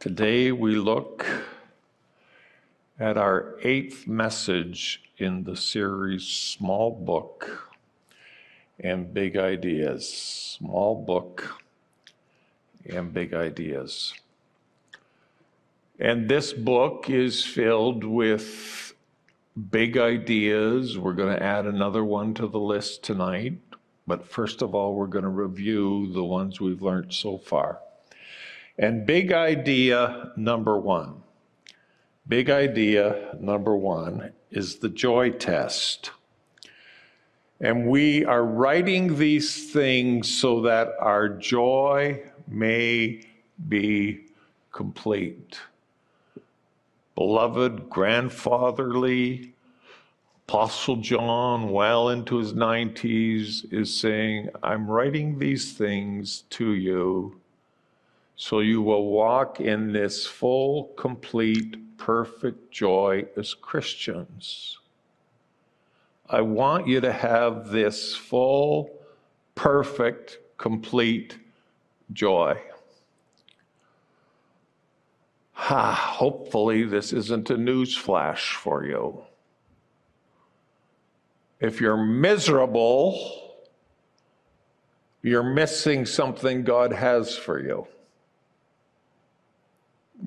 Today we look at our eighth message in the series Small Book and Big Ideas. Small Book and Big Ideas. And this book is filled with big ideas. We're going to add another one to the list tonight. But first of all, we're going to review the ones we've learned so far. And big idea number one. Big idea number one is the joy test. And we are writing these things so that our joy may be complete. Beloved, grandfatherly, Apostle John, well into his 90s, is saying, I'm writing these things to you so you will walk in this full, complete, perfect joy as Christians. I want you to have this full, perfect, complete joy. Ha, hopefully, this isn't a news flash for you. If you're miserable, you're missing something God has for you.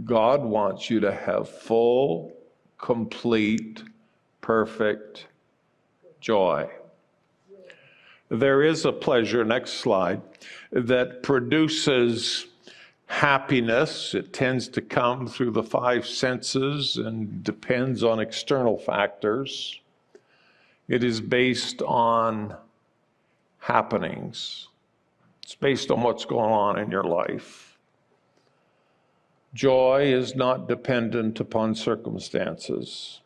God wants you to have full, complete, perfect joy. There is a pleasure, next slide, that produces happiness. It tends to come through the five senses and depends on external factors. It is based on happenings, it's based on what's going on in your life. Joy is not dependent upon circumstances,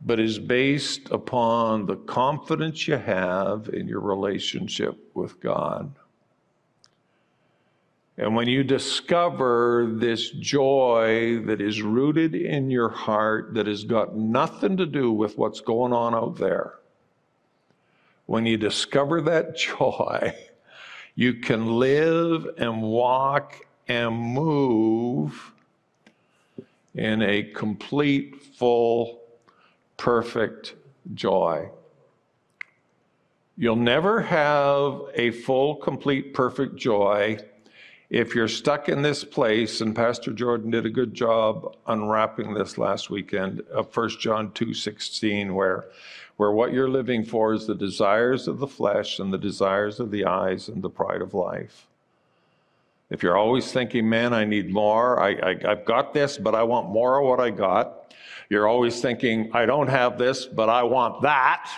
but is based upon the confidence you have in your relationship with God. And when you discover this joy that is rooted in your heart, that has got nothing to do with what's going on out there, when you discover that joy, you can live and walk and move in a complete, full, perfect joy. You'll never have a full, complete, perfect joy if you're stuck in this place, and Pastor Jordan did a good job unwrapping this last weekend of 1 John 2:16, where, where what you're living for is the desires of the flesh and the desires of the eyes and the pride of life. If you're always thinking, man, I need more, I, I've got this, but I want more of what I got. You're always thinking, I don't have this, but I want that.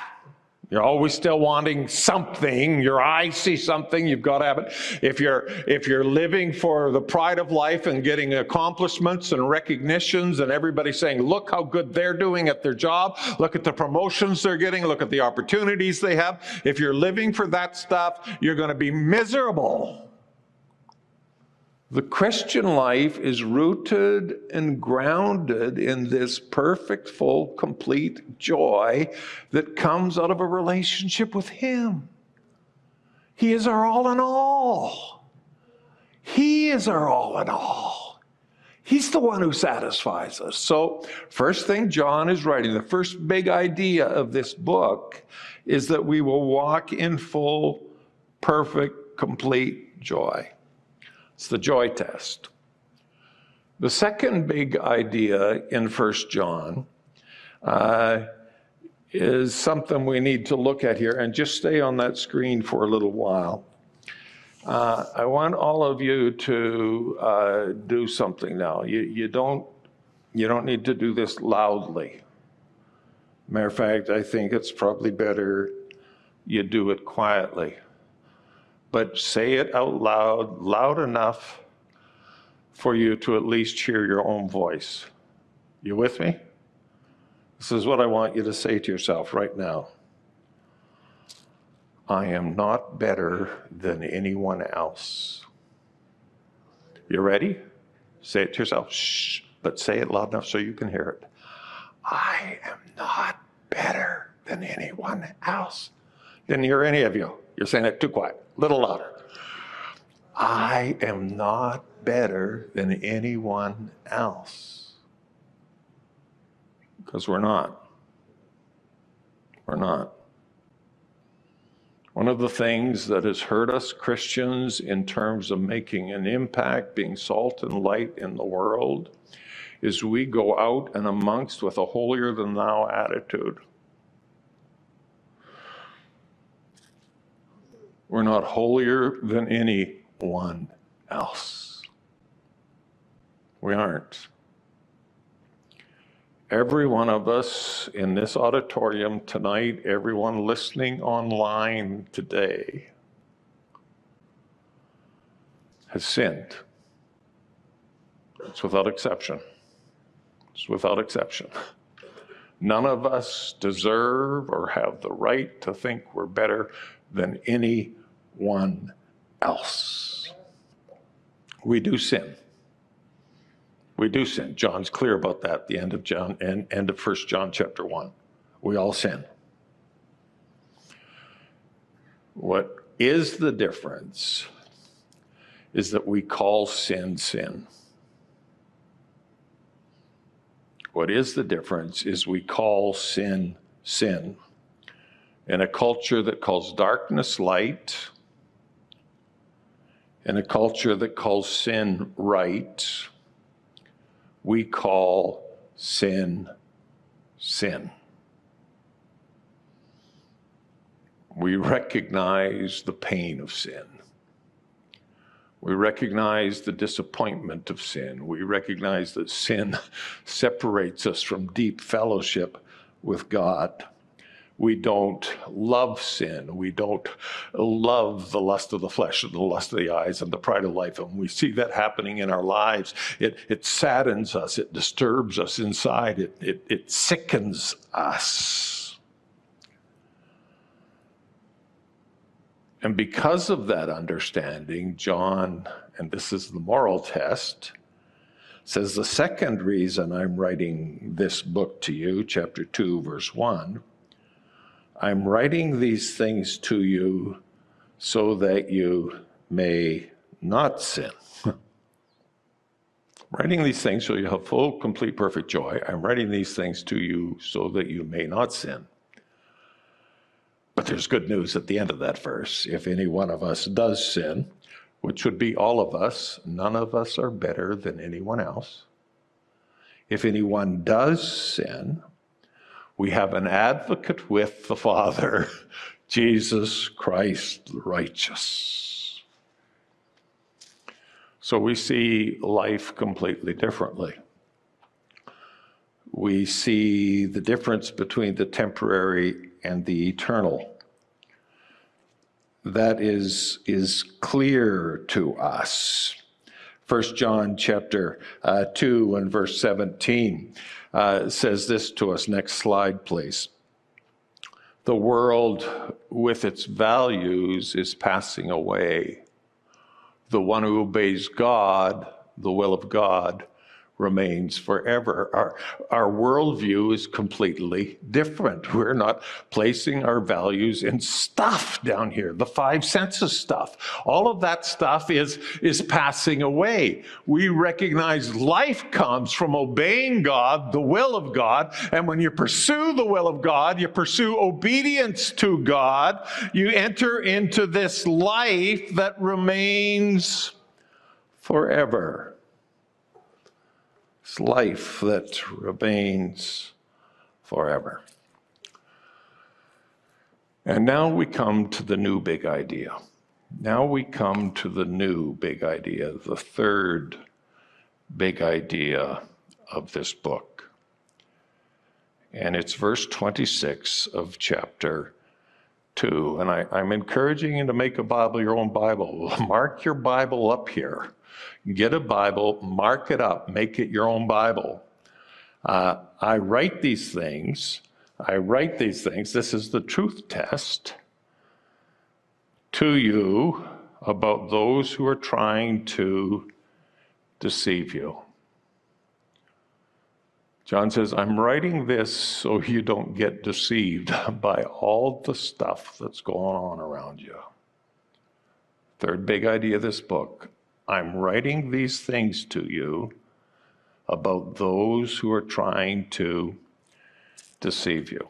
You're always still wanting something. Your eyes see something, you've got to have it. If you're if you're living for the pride of life and getting accomplishments and recognitions and everybody saying, look how good they're doing at their job, look at the promotions they're getting, look at the opportunities they have. If you're living for that stuff, you're going to be miserable. The Christian life is rooted and grounded in this perfect, full, complete joy that comes out of a relationship with Him. He is our all in all. He is our all in all. He's the one who satisfies us. So, first thing John is writing, the first big idea of this book is that we will walk in full, perfect, complete joy. It's the joy test. The second big idea in First John uh, is something we need to look at here, and just stay on that screen for a little while. Uh, I want all of you to uh, do something now. You, you, don't, you don't need to do this loudly. Matter of fact, I think it's probably better you do it quietly but say it out loud, loud enough for you to at least hear your own voice. You with me? This is what I want you to say to yourself right now. I am not better than anyone else. You ready? Say it to yourself. Shh, but say it loud enough so you can hear it. I am not better than anyone else. Didn't hear any of you. You're saying it too quiet, a little louder. I am not better than anyone else. Because we're not. We're not. One of the things that has hurt us Christians in terms of making an impact, being salt and light in the world, is we go out and amongst with a holier than thou attitude. We're not holier than anyone else. We aren't. Every one of us in this auditorium tonight, everyone listening online today, has sinned. It's without exception. It's without exception. None of us deserve or have the right to think we're better than anyone else. We do sin. We do sin. John's clear about that at the end of John and end of First John chapter 1. We all sin. What is the difference is that we call sin sin. What is the difference is we call sin sin. In a culture that calls darkness light, in a culture that calls sin right, we call sin sin. We recognize the pain of sin. We recognize the disappointment of sin. We recognize that sin separates us from deep fellowship with God we don't love sin. We don't love the lust of the flesh and the lust of the eyes and the pride of life. And we see that happening in our lives. It, it saddens us. It disturbs us inside. It, it, it sickens us. And because of that understanding, John, and this is the moral test, says the second reason I'm writing this book to you, chapter 2, verse 1 I'm writing these things to you so that you may not sin. writing these things so you have full, complete, perfect joy. I'm writing these things to you so that you may not sin. But there's good news at the end of that verse. If any one of us does sin, which would be all of us, none of us are better than anyone else. If anyone does sin, we have an advocate with the Father, Jesus Christ the righteous. So we see life completely differently. We see the difference between the temporary and the eternal. That is, is clear to us. 1 John chapter uh, 2 and verse 17 uh, says this to us. Next slide, please. The world with its values is passing away. The one who obeys God, the will of God, remains forever. Our, our worldview is completely different. We're not placing our values in stuff down here, the five senses stuff. All of that stuff is, is passing away. We recognize life comes from obeying God, the will of God. And when you pursue the will of God, you pursue obedience to God, you enter into this life that remains forever. Life that remains forever. And now we come to the new big idea. Now we come to the new big idea, the third big idea of this book. And it's verse 26 of chapter 2. And I, am encouraging you to make a Bible your own Bible. Mark your Bible up here. Get a Bible, mark it up, make it your own Bible. Uh, I write these things. I write these things. This is the truth test to you about those who are trying to deceive you. John says, I'm writing this so you don't get deceived by all the stuff that's going on around you. Third big idea of this book I'm writing these things to you about those who are trying to deceive you.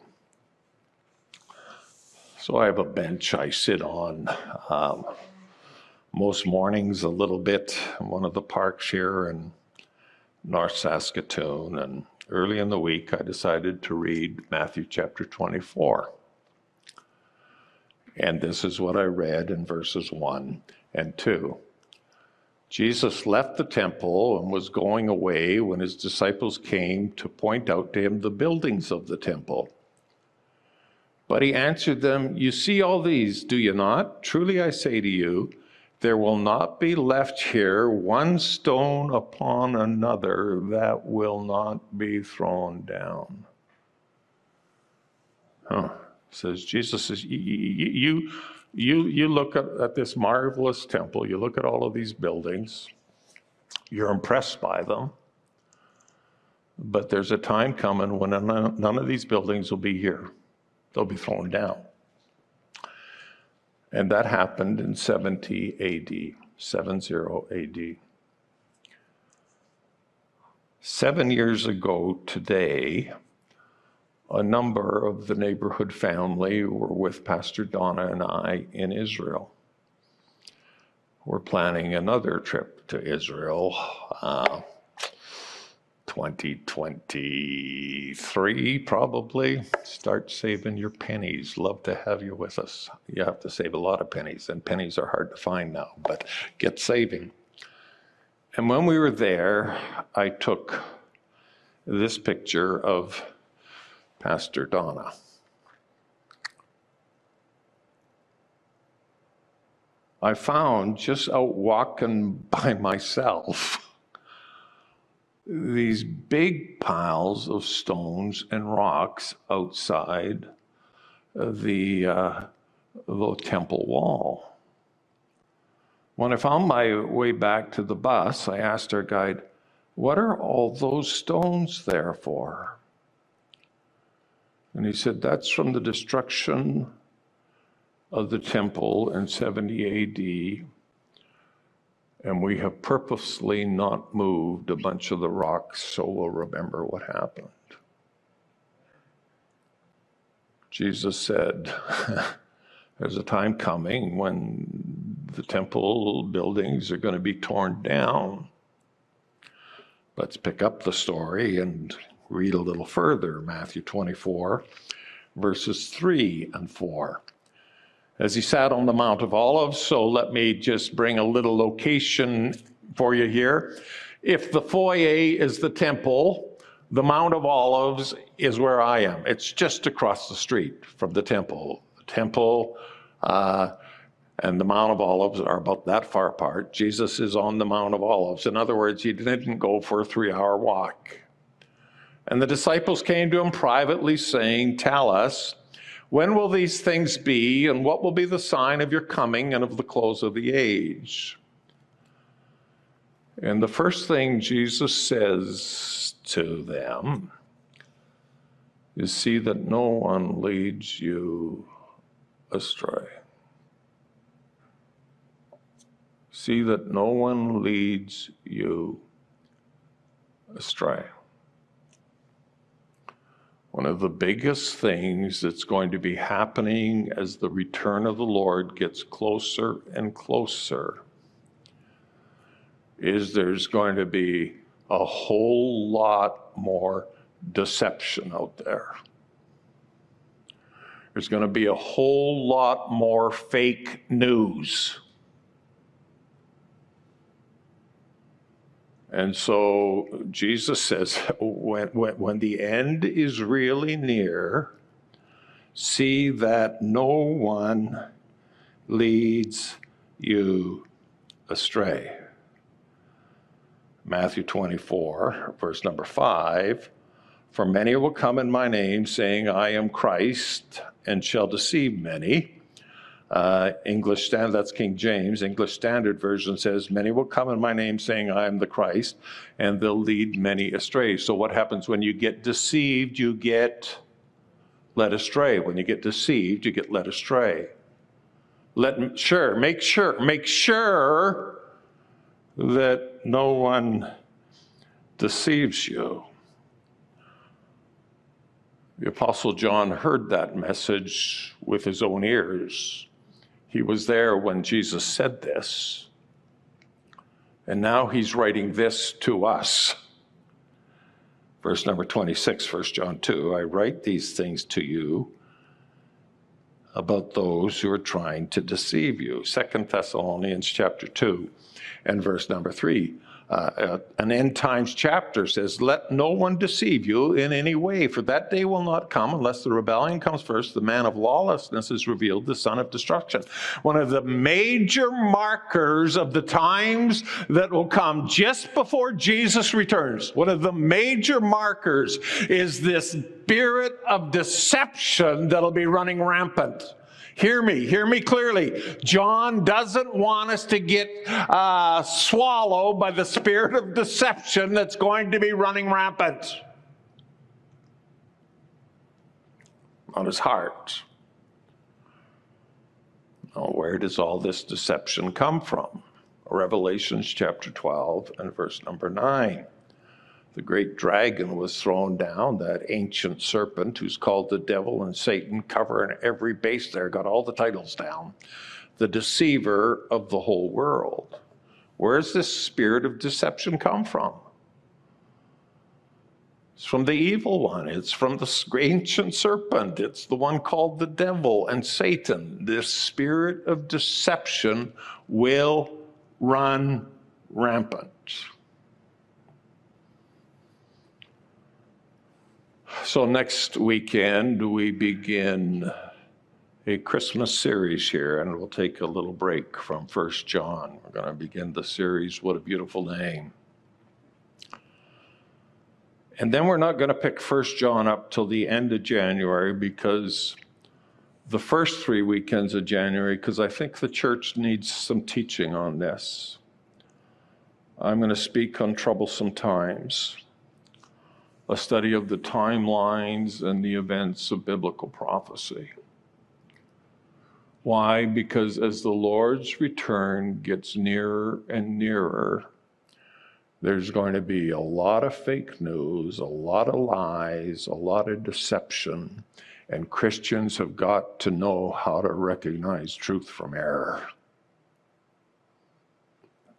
So I have a bench I sit on um, most mornings a little bit in one of the parks here in North Saskatoon. And early in the week, I decided to read Matthew chapter 24. And this is what I read in verses 1 and 2. Jesus left the temple and was going away when his disciples came to point out to him the buildings of the temple. But he answered them, You see all these, do you not? Truly I say to you, there will not be left here one stone upon another that will not be thrown down. Huh. Says Jesus says, you, you, you look at, at this marvelous temple, you look at all of these buildings, you're impressed by them. But there's a time coming when none of these buildings will be here they'll be thrown down. And that happened in 70 AD, 70 AD. Seven years ago today, a number of the neighborhood family were with Pastor Donna and I in Israel. We're planning another trip to Israel. Uh, 2023, probably. Start saving your pennies. Love to have you with us. You have to save a lot of pennies, and pennies are hard to find now, but get saving. And when we were there, I took this picture of Pastor Donna. I found just out walking by myself these big piles of stones and rocks outside the, uh, the temple wall. When I found my way back to the bus, I asked our guide, What are all those stones there for? And he said, That's from the destruction of the temple in 70 AD and we have purposely not moved a bunch of the rocks so we'll remember what happened. Jesus said, There's a time coming when the temple buildings are going to be torn down. Let's pick up the story and read a little further Matthew 24, verses 3 and 4 as he sat on the Mount of Olives. So let me just bring a little location for you here. If the foyer is the temple, the Mount of Olives is where I am. It's just across the street from the temple. The temple uh, and the Mount of Olives are about that far apart. Jesus is on the Mount of Olives. In other words, he didn't go for a three hour walk. And the disciples came to him privately, saying, Tell us, when will these things be, and what will be the sign of your coming and of the close of the age? And the first thing Jesus says to them is see that no one leads you astray. See that no one leads you astray. One of the biggest things that's going to be happening as the return of the Lord gets closer and closer is there's going to be a whole lot more deception out there. There's going to be a whole lot more fake news. And so Jesus says, when, when, when the end is really near, see that no one leads you astray. Matthew 24, verse number 5 For many will come in my name, saying, I am Christ, and shall deceive many. Uh, English Standard, that's King James. English Standard Version says, Many will come in my name saying, I am the Christ, and they'll lead many astray. So, what happens when you get deceived? You get led astray. When you get deceived, you get led astray. Let sure, make sure, make sure that no one deceives you. The Apostle John heard that message with his own ears. He was there when Jesus said this. And now he's writing this to us. Verse number 26, 1 John 2 I write these things to you about those who are trying to deceive you. Second Thessalonians chapter 2 and verse number 3 uh, uh, an end times chapter says, Let no one deceive you in any way, for that day will not come unless the rebellion comes first, the man of lawlessness is revealed, the son of destruction. One of the major markers of the times that will come just before Jesus returns, one of the major markers is this spirit of deception that'll be running rampant. Hear me, hear me clearly. John doesn't want us to get uh, swallowed by the spirit of deception that's going to be running rampant on his heart. Now, where does all this deception come from? Revelations chapter 12 and verse number 9 the great dragon was thrown down, that ancient serpent who's called the devil and Satan, covering every base there, got all the titles down. The deceiver of the whole world. Where does this spirit of deception come from? It's from the evil one. It's from the ancient serpent. It's the one called the devil and Satan. This spirit of deception will run rampant. So, next weekend, we begin a Christmas series here, and we'll take a little break from First John. We're going to begin the series, What a Beautiful Name. And then we're not going to pick First John up till the end of January because the first three weekends of January, because I think the church needs some teaching on this. I'm going to speak on troublesome times a study of the timelines and the events of biblical prophecy. Why? Because as the Lord's return gets nearer and nearer, there's going to be a lot of fake news, a lot of lies, a lot of deception, and Christians have got to know how to recognize truth from error.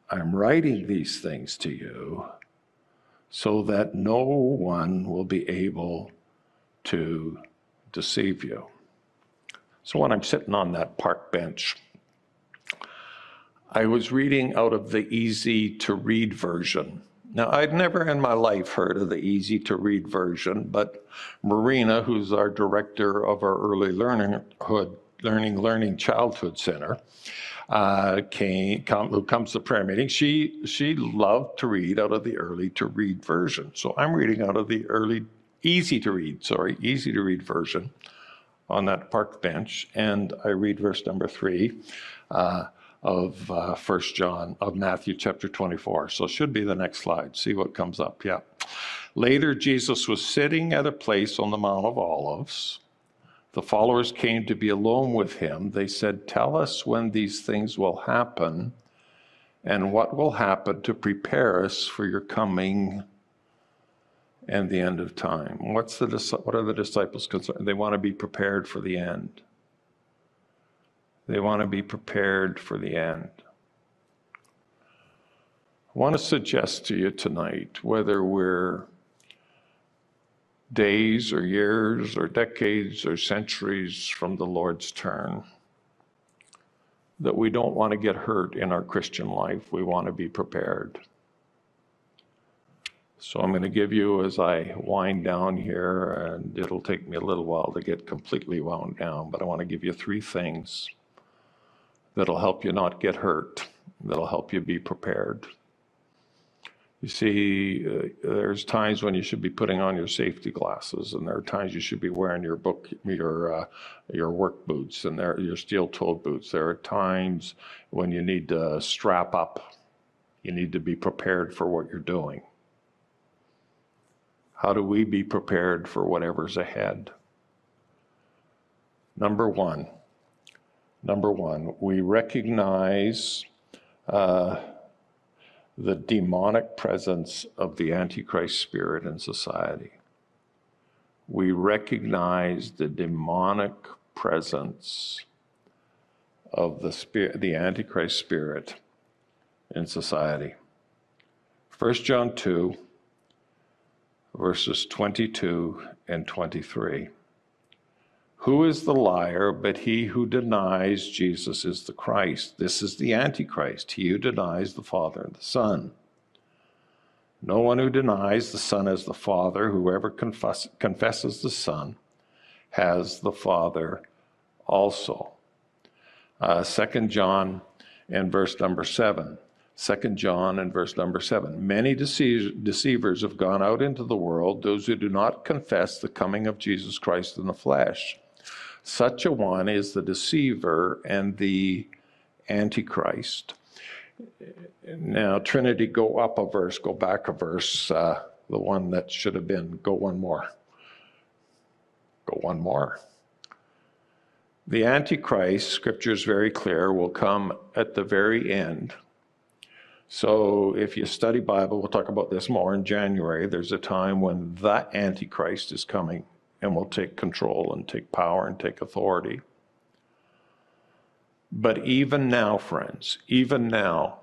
I'm writing these things to you so that no one will be able to deceive you. So when I'm sitting on that park bench, I was reading out of the easy to read version. Now, I'd never in my life heard of the easy to read version, but Marina, who's our director of our early learning, learning, learning childhood center, uh, came, come, who comes to prayer meeting, she, she loved to read out of the early to read version. So I'm reading out of the early, easy to read, sorry, easy to read version on that park bench. And I read verse number three. Uh, of uh, First John of Matthew chapter 24. So should be the next slide. See what comes up. Yeah. Later, Jesus was sitting at a place on the Mount of Olives the followers came to be alone with him. They said, Tell us when these things will happen and what will happen to prepare us for your coming and the end of time. What's the, what are the disciples concerned? They want to be prepared for the end. They want to be prepared for the end. I want to suggest to you tonight whether we're days or years or decades or centuries from the Lord's turn. That we don't want to get hurt in our Christian life. We want to be prepared. So I'm going to give you as I wind down here, and it'll take me a little while to get completely wound down, but I want to give you three things that'll help you not get hurt, that'll help you be prepared. You see, uh, there's times when you should be putting on your safety glasses, and there are times you should be wearing your book, your uh, your work boots, and there your steel-toed boots. There are times when you need to strap up. You need to be prepared for what you're doing. How do we be prepared for whatever's ahead? Number one. Number one, we recognize. Uh, the demonic presence of the Antichrist spirit in society. We recognize the demonic presence of the spirit, the Antichrist spirit in society. 1 John 2, verses 22 and 23. Who is the liar but he who denies Jesus is the Christ? This is the Antichrist, he who denies the Father and the Son. No one who denies the Son as the Father, whoever confess, confesses the Son, has the Father also. Uh, 2 John and verse number 7. 2 John and verse number 7. Many deceivers have gone out into the world, those who do not confess the coming of Jesus Christ in the flesh. Such a one is the deceiver and the antichrist. Now, Trinity, go up a verse, go back a verse, uh, the one that should have been, go one more. Go one more. The Antichrist, scripture is very clear, will come at the very end. So if you study Bible, we'll talk about this more in January. There's a time when that Antichrist is coming and will take control and take power and take authority. But even now, friends, even now,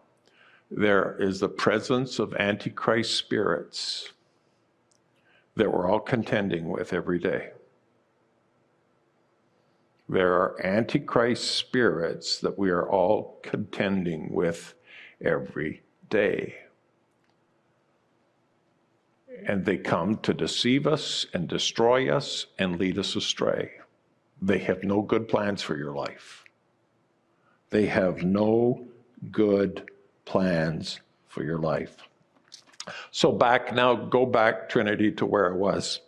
there is the presence of Antichrist spirits that we're all contending with every day. There are Antichrist spirits that we are all contending with every day and they come to deceive us and destroy us and lead us astray. They have no good plans for your life. They have no good plans for your life. So, back now, go back, Trinity, to where it was.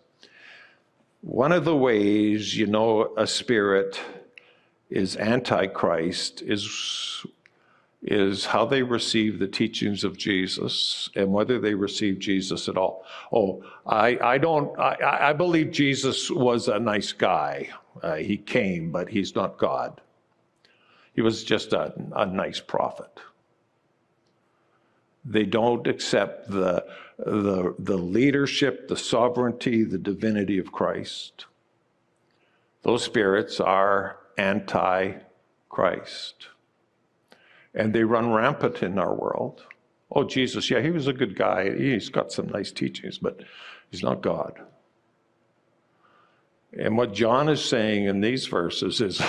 One of the ways you know a spirit is antichrist is is how they receive the teachings of Jesus and whether they receive Jesus at all. Oh, I, I don't, I, I believe Jesus was a nice guy. Uh, he came, but he's not God. He was just a, a nice prophet. They don't accept the, the, the leadership, the sovereignty, the divinity of Christ. Those spirits are anti Christ and they run rampant in our world. Oh, Jesus, yeah, he was a good guy. He's got some nice teachings, but he's not God. And what John is saying in these verses is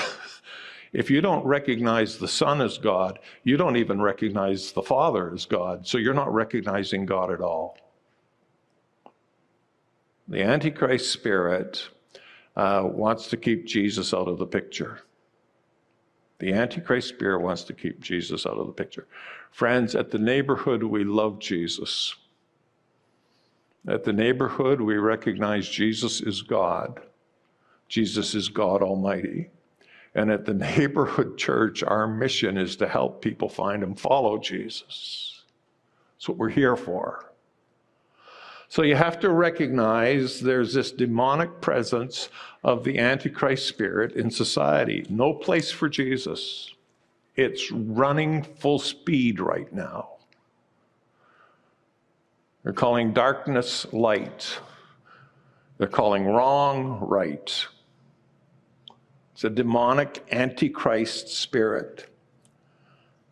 if you don't recognize the Son as God, you don't even recognize the Father as God. So you're not recognizing God at all. The Antichrist spirit uh, wants to keep Jesus out of the picture. The Antichrist spirit wants to keep Jesus out of the picture. Friends, at the neighborhood, we love Jesus. At the neighborhood, we recognize Jesus is God. Jesus is God Almighty. And at the neighborhood church, our mission is to help people find and follow Jesus. That's what we're here for. So you have to recognize there's this demonic presence of the Antichrist spirit in society. No place for Jesus. It's running full speed right now. They're calling darkness light. They're calling wrong right. It's a demonic antichrist spirit.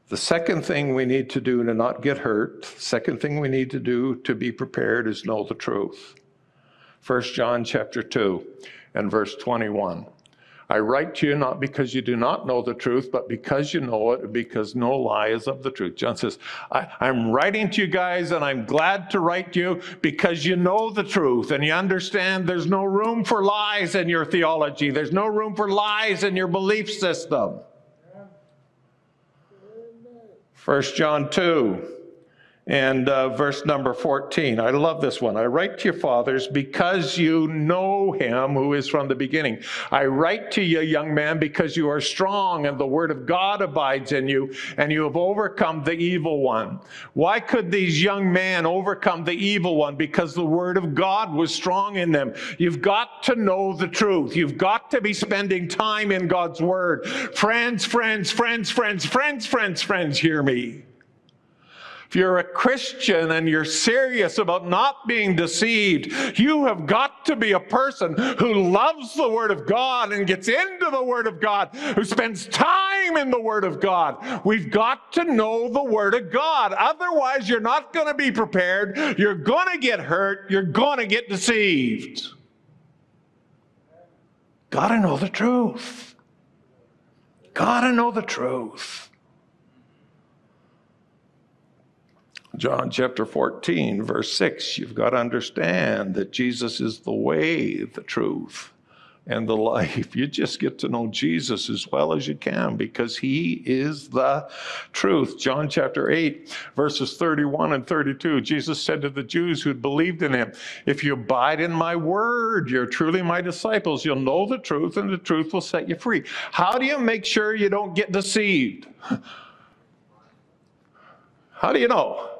The second thing we need to do to not get hurt, second thing we need to do to be prepared is know the truth. 1 John chapter 2 and verse 21. I write to you not because you do not know the truth, but because you know it, because no lie is of the truth. John says, I, am writing to you guys, and I'm glad to write to you because you know the truth and you understand there's no room for lies in your theology, there's no room for lies in your belief system. 1 John 2 and uh, verse number 14. I love this one. I write to you, fathers, because you know him who is from the beginning. I write to you, young man, because you are strong and the word of God abides in you, and you have overcome the evil one. Why could these young men overcome the evil one? Because the word of God was strong in them. You've got to know the truth. You've got to be spending time in God's word. Friends, friends, friends, friends, friends, friends, friends, hear me. If you're a Christian and you're serious about not being deceived, you have got to be a person who loves the Word of God and gets into the Word of God, who spends time in the Word of God. We've got to know the Word of God. Otherwise, you're not going to be prepared. You're going to get hurt. You're going to get deceived. Got to know the truth. Got to know the truth. John chapter 14, verse 6, you've got to understand that Jesus is the way, the truth, and the life. You just get to know Jesus as well as you can because he is the truth. John chapter 8, verses 31 and 32, Jesus said to the Jews who'd believed in him, If you abide in my word, you're truly my disciples. You'll know the truth, and the truth will set you free. How do you make sure you don't get deceived? How do you know?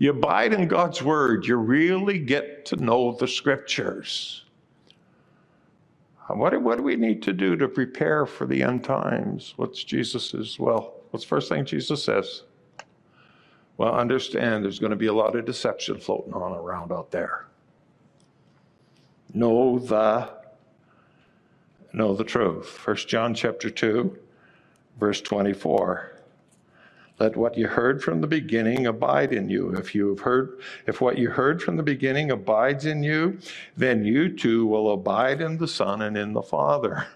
You abide in God's word, you really get to know the scriptures. What, what do we need to do to prepare for the end times? What's Jesus's? Well, what's the first thing Jesus says? Well, understand there's going to be a lot of deception floating on around out there. Know the know the truth. First John chapter 2, verse 24. Let what you heard from the beginning abide in you. If you have heard, if what you heard from the beginning abides in you, then you too will abide in the Son and in the Father.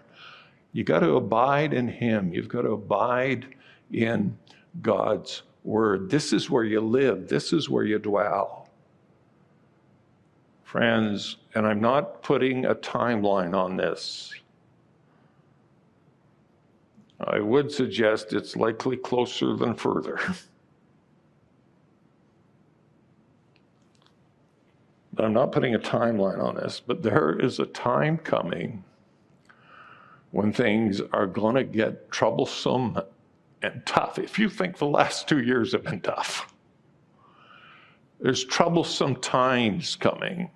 You got to abide in Him. You've got to abide in God's Word. This is where you live. This is where you dwell. Friends, and I'm not putting a timeline on this. I would suggest it's likely closer than further. I'm not putting a timeline on this, but there is a time coming when things are going to get troublesome and tough. If you think the last two years have been tough, there's troublesome times coming,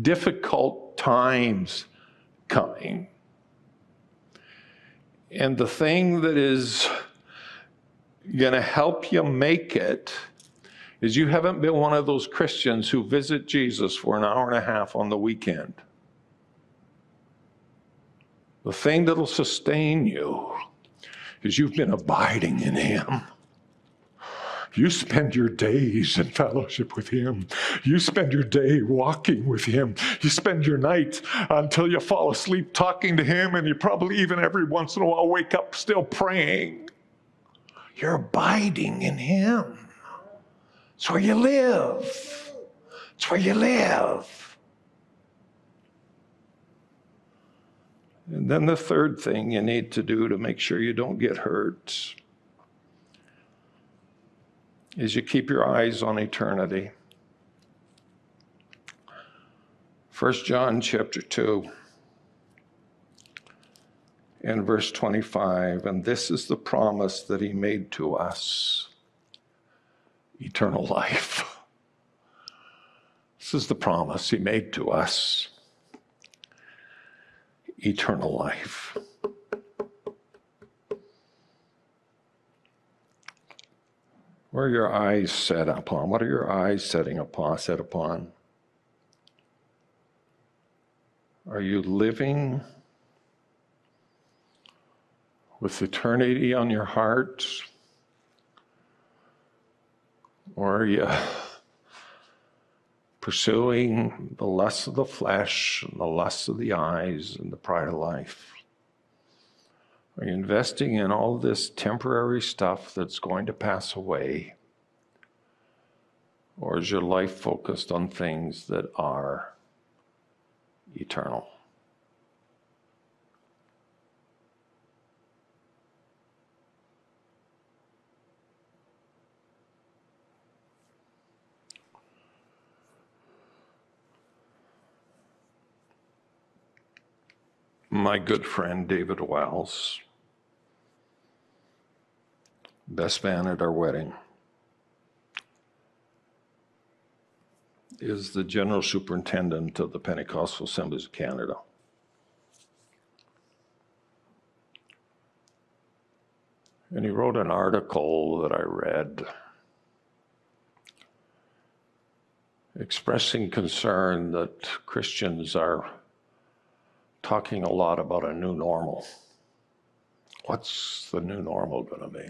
difficult times coming. And the thing that is going to help you make it is you haven't been one of those Christians who visit Jesus for an hour and a half on the weekend. The thing that'll sustain you is you've been abiding in Him. You spend your days in fellowship with Him. You spend your day walking with Him. You spend your night until you fall asleep talking to Him, and you probably even every once in a while wake up still praying. You're abiding in Him. It's where you live. It's where you live. And then the third thing you need to do to make sure you don't get hurt is you keep your eyes on eternity. 1 John chapter 2 and verse 25, and this is the promise that he made to us eternal life. This is the promise he made to us eternal life. Where are your eyes set upon? What are your eyes setting upon, set upon? Are you living with eternity on your heart? Or are you pursuing the lusts of the flesh and the lusts of the eyes and the pride of life? Are you investing in all this temporary stuff that's going to pass away? Or is your life focused on things that are eternal? My good friend David Wells, best man at our wedding, is the general superintendent of the Pentecostal Assemblies of Canada. And he wrote an article that I read expressing concern that Christians are talking a lot about a new normal. What's the new normal going to be?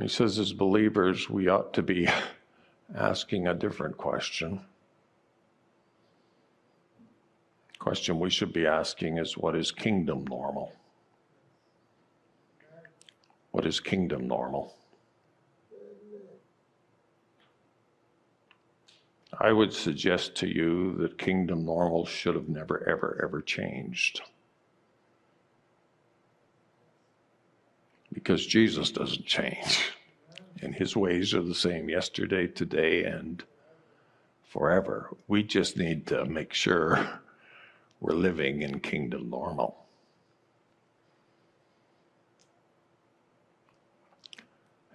He says, as believers, we ought to be asking a different question. The question we should be asking is what is kingdom normal? What is kingdom normal? I would suggest to you that kingdom normal should have never, ever, ever changed. Because Jesus doesn't change, and his ways are the same yesterday, today, and forever. We just need to make sure we're living in kingdom normal.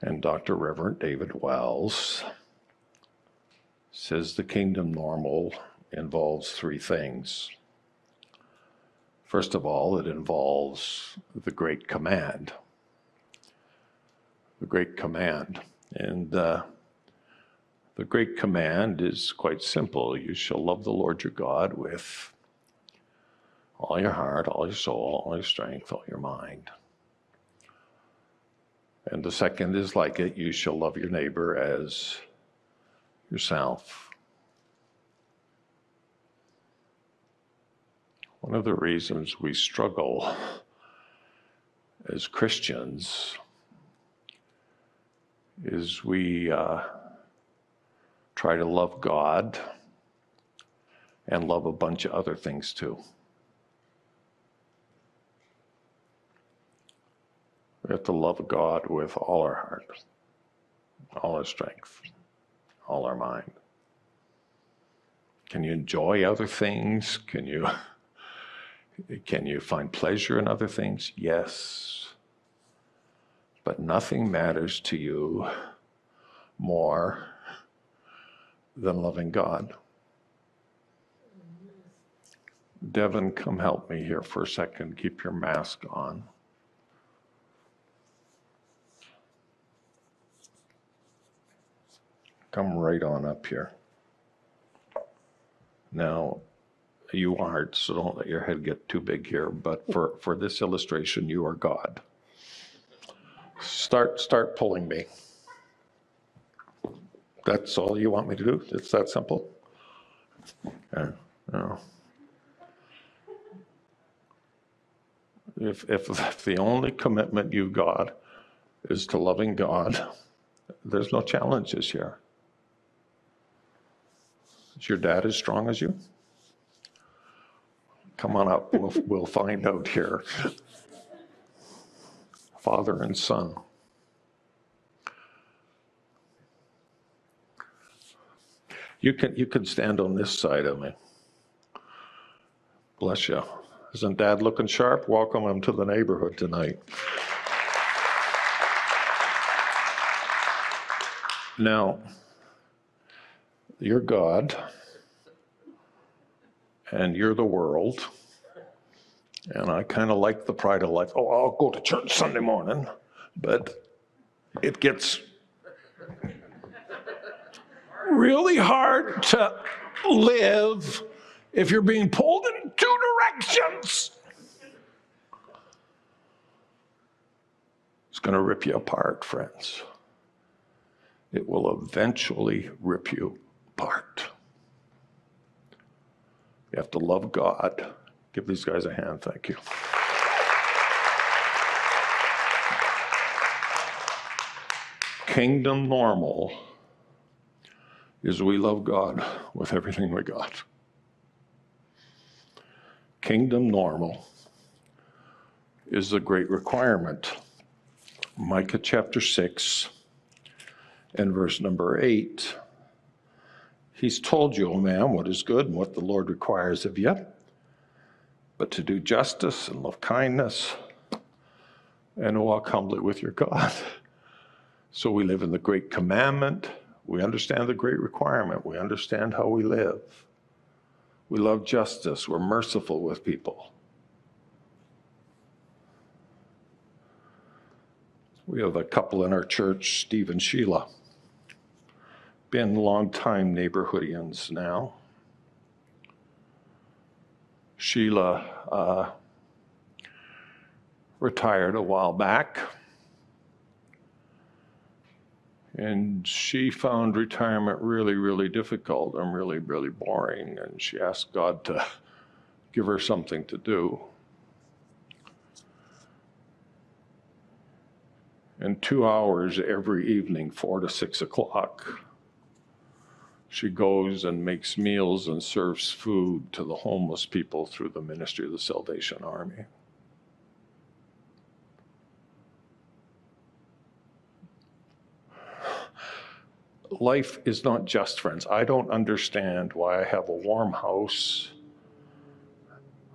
And Dr. Reverend David Wells says the kingdom normal involves three things. First of all, it involves the great command. The great command. And uh, the great command is quite simple you shall love the Lord your God with all your heart, all your soul, all your strength, all your mind. And the second is like it you shall love your neighbor as yourself. One of the reasons we struggle as Christians is we uh, try to love God and love a bunch of other things too. We have to love God with all our heart, all our strength, all our mind. Can you enjoy other things? Can you can you find pleasure in other things? Yes. But nothing matters to you more than loving God. Devin, come help me here for a second. Keep your mask on. Come right on up here. Now, you aren't, so don't let your head get too big here, but for, for this illustration, you are God. Start, start pulling me. That's all you want me to do? It's that simple? Yeah, no. If, if, if the only commitment you've got is to loving God, there's no challenges here. Is your dad as strong as you? Come on up, we'll, we'll find out here. Father and son. You can, you can stand on this side of me. Bless you. Isn't dad looking sharp? Welcome him to the neighborhood tonight. Now, you're God, and you're the world. And I kind of like the pride of life. Oh, I'll go to church Sunday morning, but it gets really hard to live if you're being pulled in two directions. It's going to rip you apart, friends. It will eventually rip you apart. You have to love God. Give these guys a hand. Thank you. Kingdom normal is we love God with everything we got. Kingdom normal is the great requirement. Micah chapter 6 and verse number 8 He's told you, O oh man, what is good and what the Lord requires of you, but to do justice and love kindness and to walk humbly with your God. So we live in the great commandment. We understand the great requirement. We understand how we live. We love justice. We're merciful with people. We have a couple in our church, Steve and Sheila. Been longtime neighborhoodians now. Sheila uh, retired a while back. And she found retirement really, really difficult and really, really boring. And she asked God to give her something to do. And two hours every evening, four to six o'clock, she goes and makes meals and serves food to the homeless people through the ministry of the Salvation Army. life is not just friends. I don't understand why I have a warm house.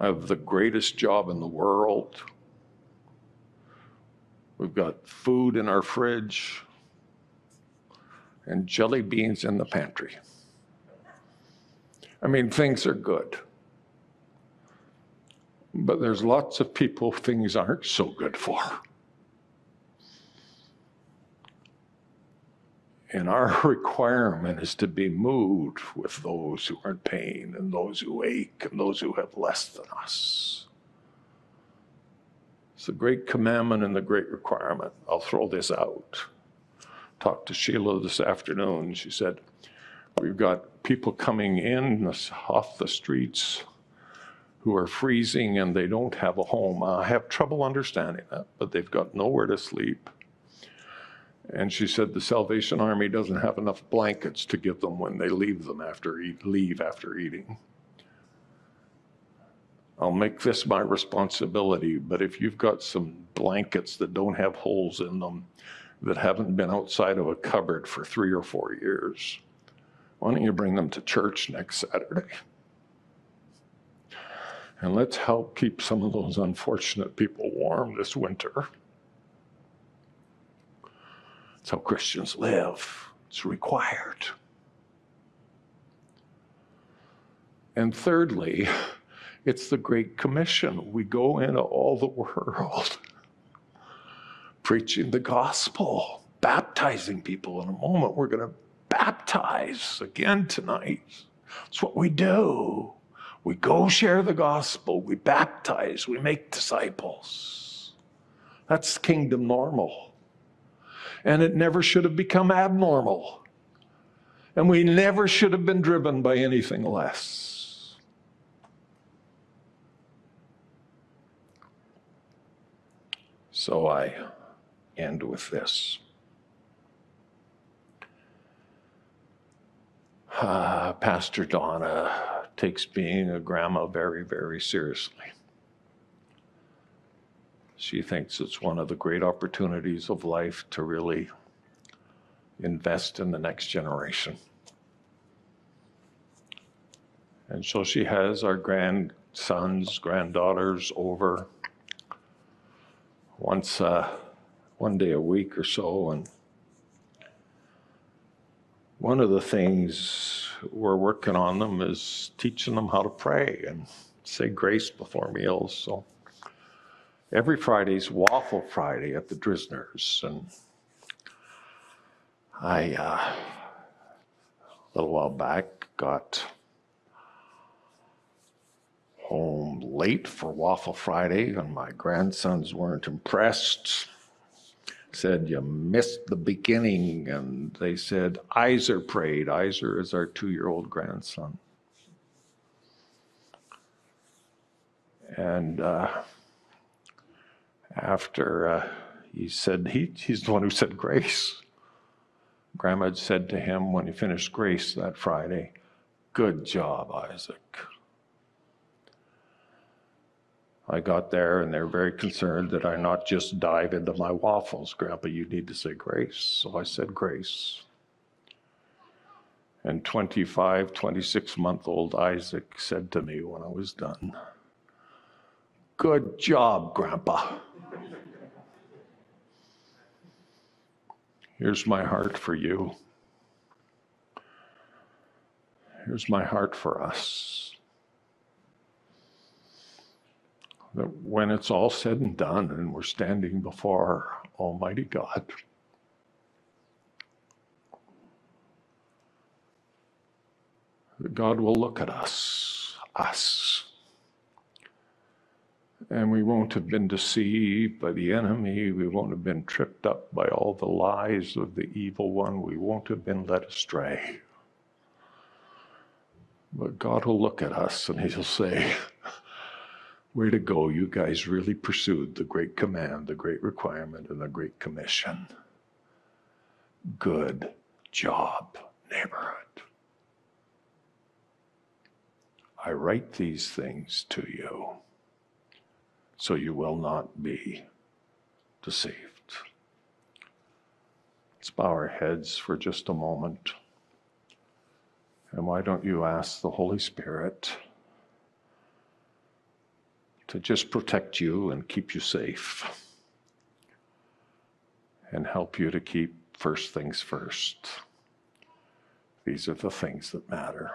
I have the greatest job in the world. We've got food in our fridge and jelly beans in the pantry. I mean, things are good. But there's lots of people things aren't so good for. And our requirement is to be moved with those who are in pain and those who ache and those who have less than us. It's the great commandment and the great requirement. I'll throw this out. Talked to Sheila this afternoon. She said, We've got people coming in off the streets who are freezing and they don't have a home. I have trouble understanding that, but they've got nowhere to sleep. And she said the Salvation Army doesn't have enough blankets to give them when they leave them after leave after eating. I'll make this my responsibility, but if you've got some blankets that don't have holes in them, that haven't been outside of a cupboard for three or four years, why don't you bring them to church next Saturday? And let's help keep some of those unfortunate people warm this winter. It's how Christians live, it's required. And thirdly, it's the Great Commission. We go into all the world preaching the gospel, baptizing people. In a moment, we're going to baptize again tonight. That's what we do. We go share the gospel, we baptize, we make disciples. That's kingdom normal and it never should have become abnormal. And we never should have been driven by anything less. So I end with this. Uh, Pastor Donna takes being a grandma very, very seriously. She thinks it's one of the great opportunities of life to really invest in the next generation. And so she has our grandsons, granddaughters over once, uh, one day a week or so. And one of the things we're working on them is teaching them how to pray and say grace before meals. So every Friday's Waffle Friday at the Drisners. And I, uh, a little while back, got home late for Waffle Friday, and my grandsons weren't impressed. Said, You missed the beginning. And they said, Iser prayed. Iser is our two year old grandson. And uh, after uh, he said, he, he's the one who said grace. Grandma said to him when he finished grace that Friday, Good job, Isaac. I got there and they're very concerned that I not just dive into my waffles. Grandpa, you need to say grace. So I said grace. And 25, 26 month old Isaac said to me when I was done, Good job, Grandpa. Here's my heart for you. Here's my heart for us. That when it's all said and done and we're standing before Almighty God, God will look at us, us, and we won't have been deceived by the enemy. We won't have been tripped up by all the lies of the evil one. We won't have been led astray. But God will look at us and He'll say, Way to go. You guys really pursued the great command, the great requirement, and the great commission. Good job, neighborhood. I write these things to you so you will not be deceived. Let's bow our heads for just a moment. And why don't you ask the Holy Spirit to just protect you and keep you safe and help you to keep first things first? These are the things that matter.